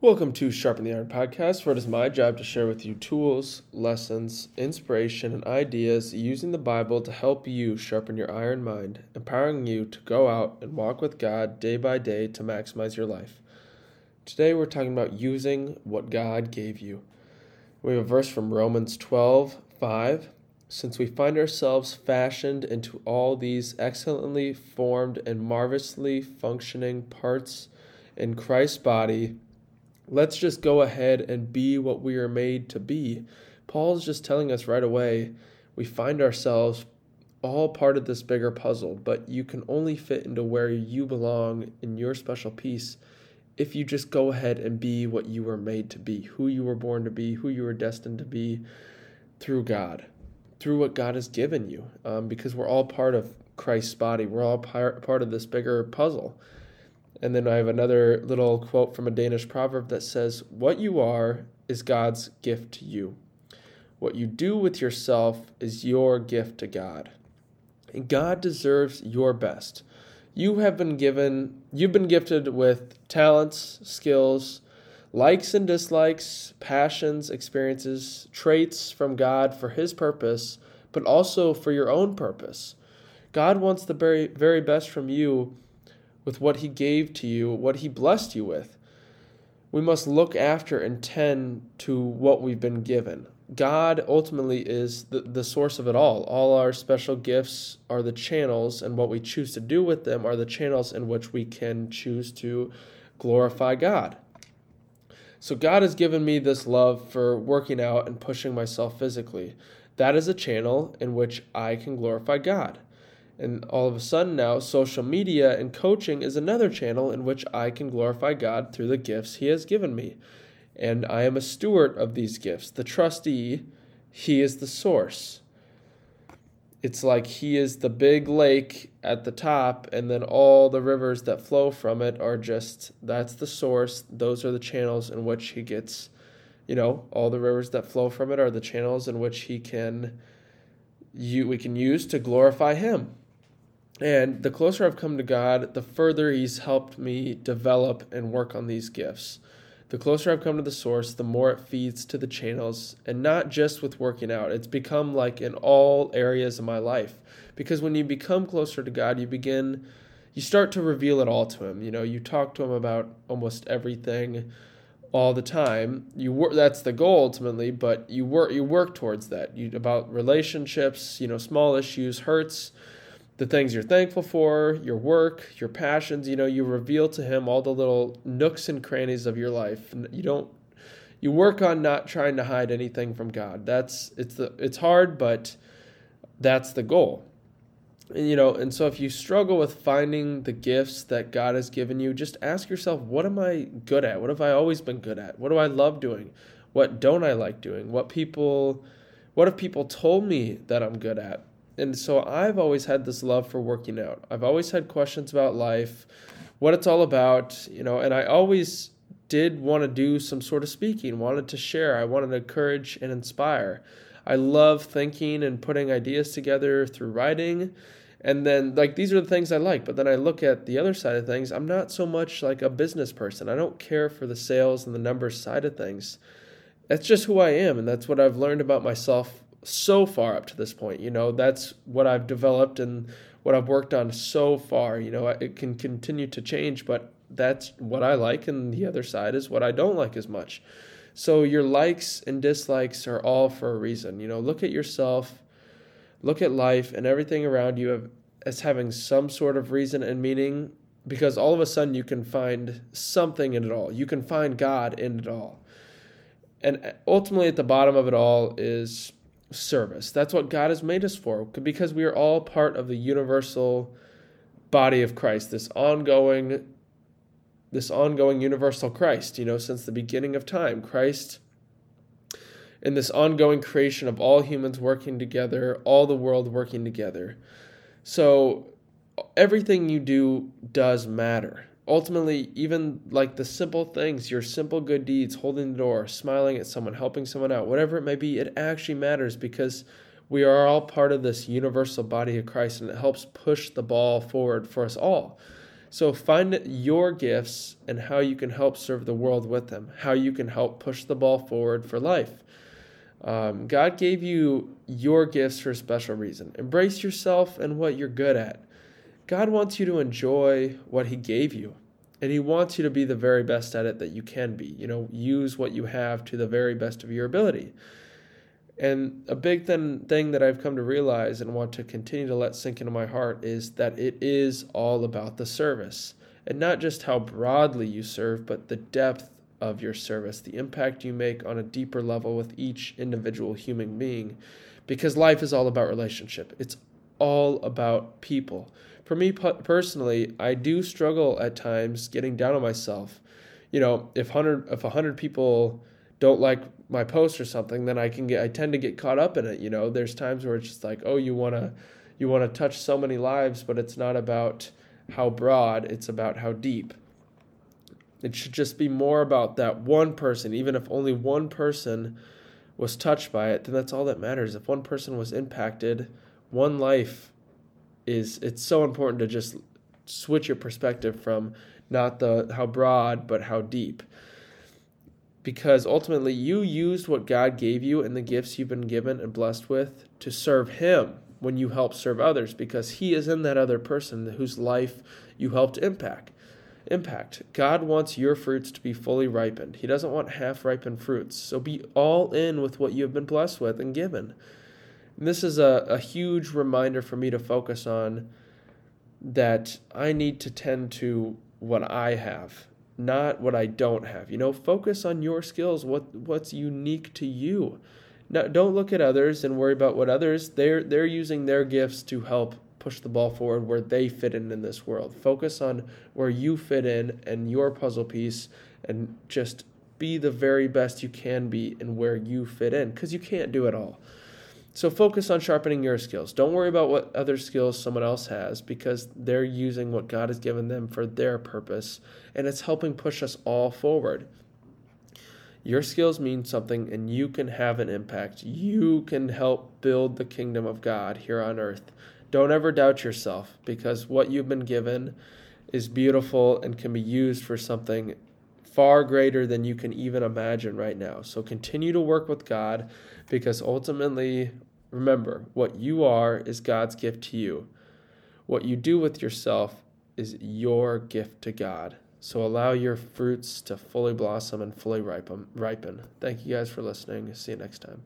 Welcome to Sharpen the Iron podcast, where it is my job to share with you tools, lessons, inspiration, and ideas using the Bible to help you sharpen your iron mind, empowering you to go out and walk with God day by day to maximize your life. Today, we're talking about using what God gave you. We have a verse from Romans 12 5. Since we find ourselves fashioned into all these excellently formed and marvelously functioning parts in Christ's body, Let's just go ahead and be what we are made to be. Paul's just telling us right away we find ourselves all part of this bigger puzzle, but you can only fit into where you belong in your special piece if you just go ahead and be what you were made to be, who you were born to be, who you were destined to be through God, through what God has given you, um, because we're all part of Christ's body. We're all part, part of this bigger puzzle. And then I have another little quote from a Danish proverb that says, What you are is God's gift to you. What you do with yourself is your gift to God. And God deserves your best. You have been given, you've been gifted with talents, skills, likes and dislikes, passions, experiences, traits from God for His purpose, but also for your own purpose. God wants the very, very best from you with what He gave to you, what He blessed you with. We must look after and tend to what we've been given. God ultimately is the, the source of it all. All our special gifts are the channels, and what we choose to do with them are the channels in which we can choose to glorify God. So, God has given me this love for working out and pushing myself physically. That is a channel in which I can glorify God. And all of a sudden now, social media and coaching is another channel in which I can glorify God through the gifts He has given me. And I am a steward of these gifts. The trustee, He is the source. It's like He is the big lake at the top, and then all the rivers that flow from it are just that's the source. Those are the channels in which He gets, you know, all the rivers that flow from it are the channels in which He can. You, we can use to glorify him and the closer I've come to God, the further He's helped me develop and work on these gifts. The closer I've come to the source, the more it feeds to the channels, and not just with working out. It's become like in all areas of my life. Because when you become closer to God, you begin, you start to reveal it all to Him. You know, you talk to Him about almost everything all the time. You work that's the goal ultimately, but you work you work towards that. You about relationships, you know, small issues, hurts, the things you're thankful for, your work, your passions. You know, you reveal to Him all the little nooks and crannies of your life. You don't, you work on not trying to hide anything from God. That's it's the it's hard, but that's the goal. And you know, and so if you struggle with finding the gifts that God has given you, just ask yourself, what am I good at? What have I always been good at? What do I love doing? What don't I like doing? What people what have people told me that I'm good at? And so I've always had this love for working out. I've always had questions about life, what it's all about, you know, and I always did want to do some sort of speaking, wanted to share, I wanted to encourage and inspire. I love thinking and putting ideas together through writing. And then, like, these are the things I like. But then I look at the other side of things. I'm not so much like a business person. I don't care for the sales and the numbers side of things. That's just who I am. And that's what I've learned about myself so far up to this point. You know, that's what I've developed and what I've worked on so far. You know, it can continue to change, but that's what I like, and the other side is what I don't like as much. So your likes and dislikes are all for a reason. You know, look at yourself, look at life and everything around you as having some sort of reason and meaning because all of a sudden you can find something in it all. You can find God in it all. And uh, ultimately, at the bottom of it all is service. That's what God has made us for because we are all part of the universal body of Christ, this ongoing this ongoing universal Christ, you know, since the beginning of time. Christ in this ongoing creation of all humans working together, all the world working together. So everything you do does matter ultimately, even like the simple things, your simple good deeds, holding the door, smiling at someone, helping someone out, whatever it may be, it actually matters because we are all part of this universal body of Christ and it helps push the ball forward for us all. So find your gifts and how you can help serve the world with them, how you can help push the ball forward for life. Um, God gave you your gifts for a special reason. Embrace yourself and what you're good at. God wants you to enjoy what He gave you, and He wants you to be the very best at it that you can be. You know, use what you have to the very best of your ability. And a big thing, that I've come to realize and want to continue to let sink into my heart is that it is all about the service. And not just how broadly you serve, but the depth of your service, the impact you make on a deeper level with each individual human being. Because life is all about relationship, it's all about people. For me personally, I do struggle at times getting down on myself. You know, if hundred if hundred people don't like my post or something, then I can get I tend to get caught up in it. You know, there's times where it's just like, oh, you wanna you wanna touch so many lives, but it's not about how broad, it's about how deep. It should just be more about that one person, even if only one person was touched by it, then that's all that matters. If one person was impacted, one life is it's so important to just switch your perspective from not the how broad but how deep. Because ultimately you used what God gave you and the gifts you've been given and blessed with to serve him when you help serve others because he is in that other person whose life you helped impact impact. God wants your fruits to be fully ripened. He doesn't want half ripened fruits. So be all in with what you have been blessed with and given. And this is a, a huge reminder for me to focus on that I need to tend to what I have, not what I don't have. You know, focus on your skills, what what's unique to you. Now, don't look at others and worry about what others they're they're using their gifts to help push the ball forward where they fit in in this world. Focus on where you fit in and your puzzle piece and just be the very best you can be in where you fit in because you can't do it all. So focus on sharpening your skills. Don't worry about what other skills someone else has because they're using what God has given them for their purpose and it's helping push us all forward. Your skills mean something and you can have an impact. You can help build the kingdom of God here on earth. Don't ever doubt yourself because what you've been given is beautiful and can be used for something far greater than you can even imagine right now. So continue to work with God because ultimately, remember, what you are is God's gift to you. What you do with yourself is your gift to God. So allow your fruits to fully blossom and fully ripen. ripen. Thank you guys for listening. See you next time.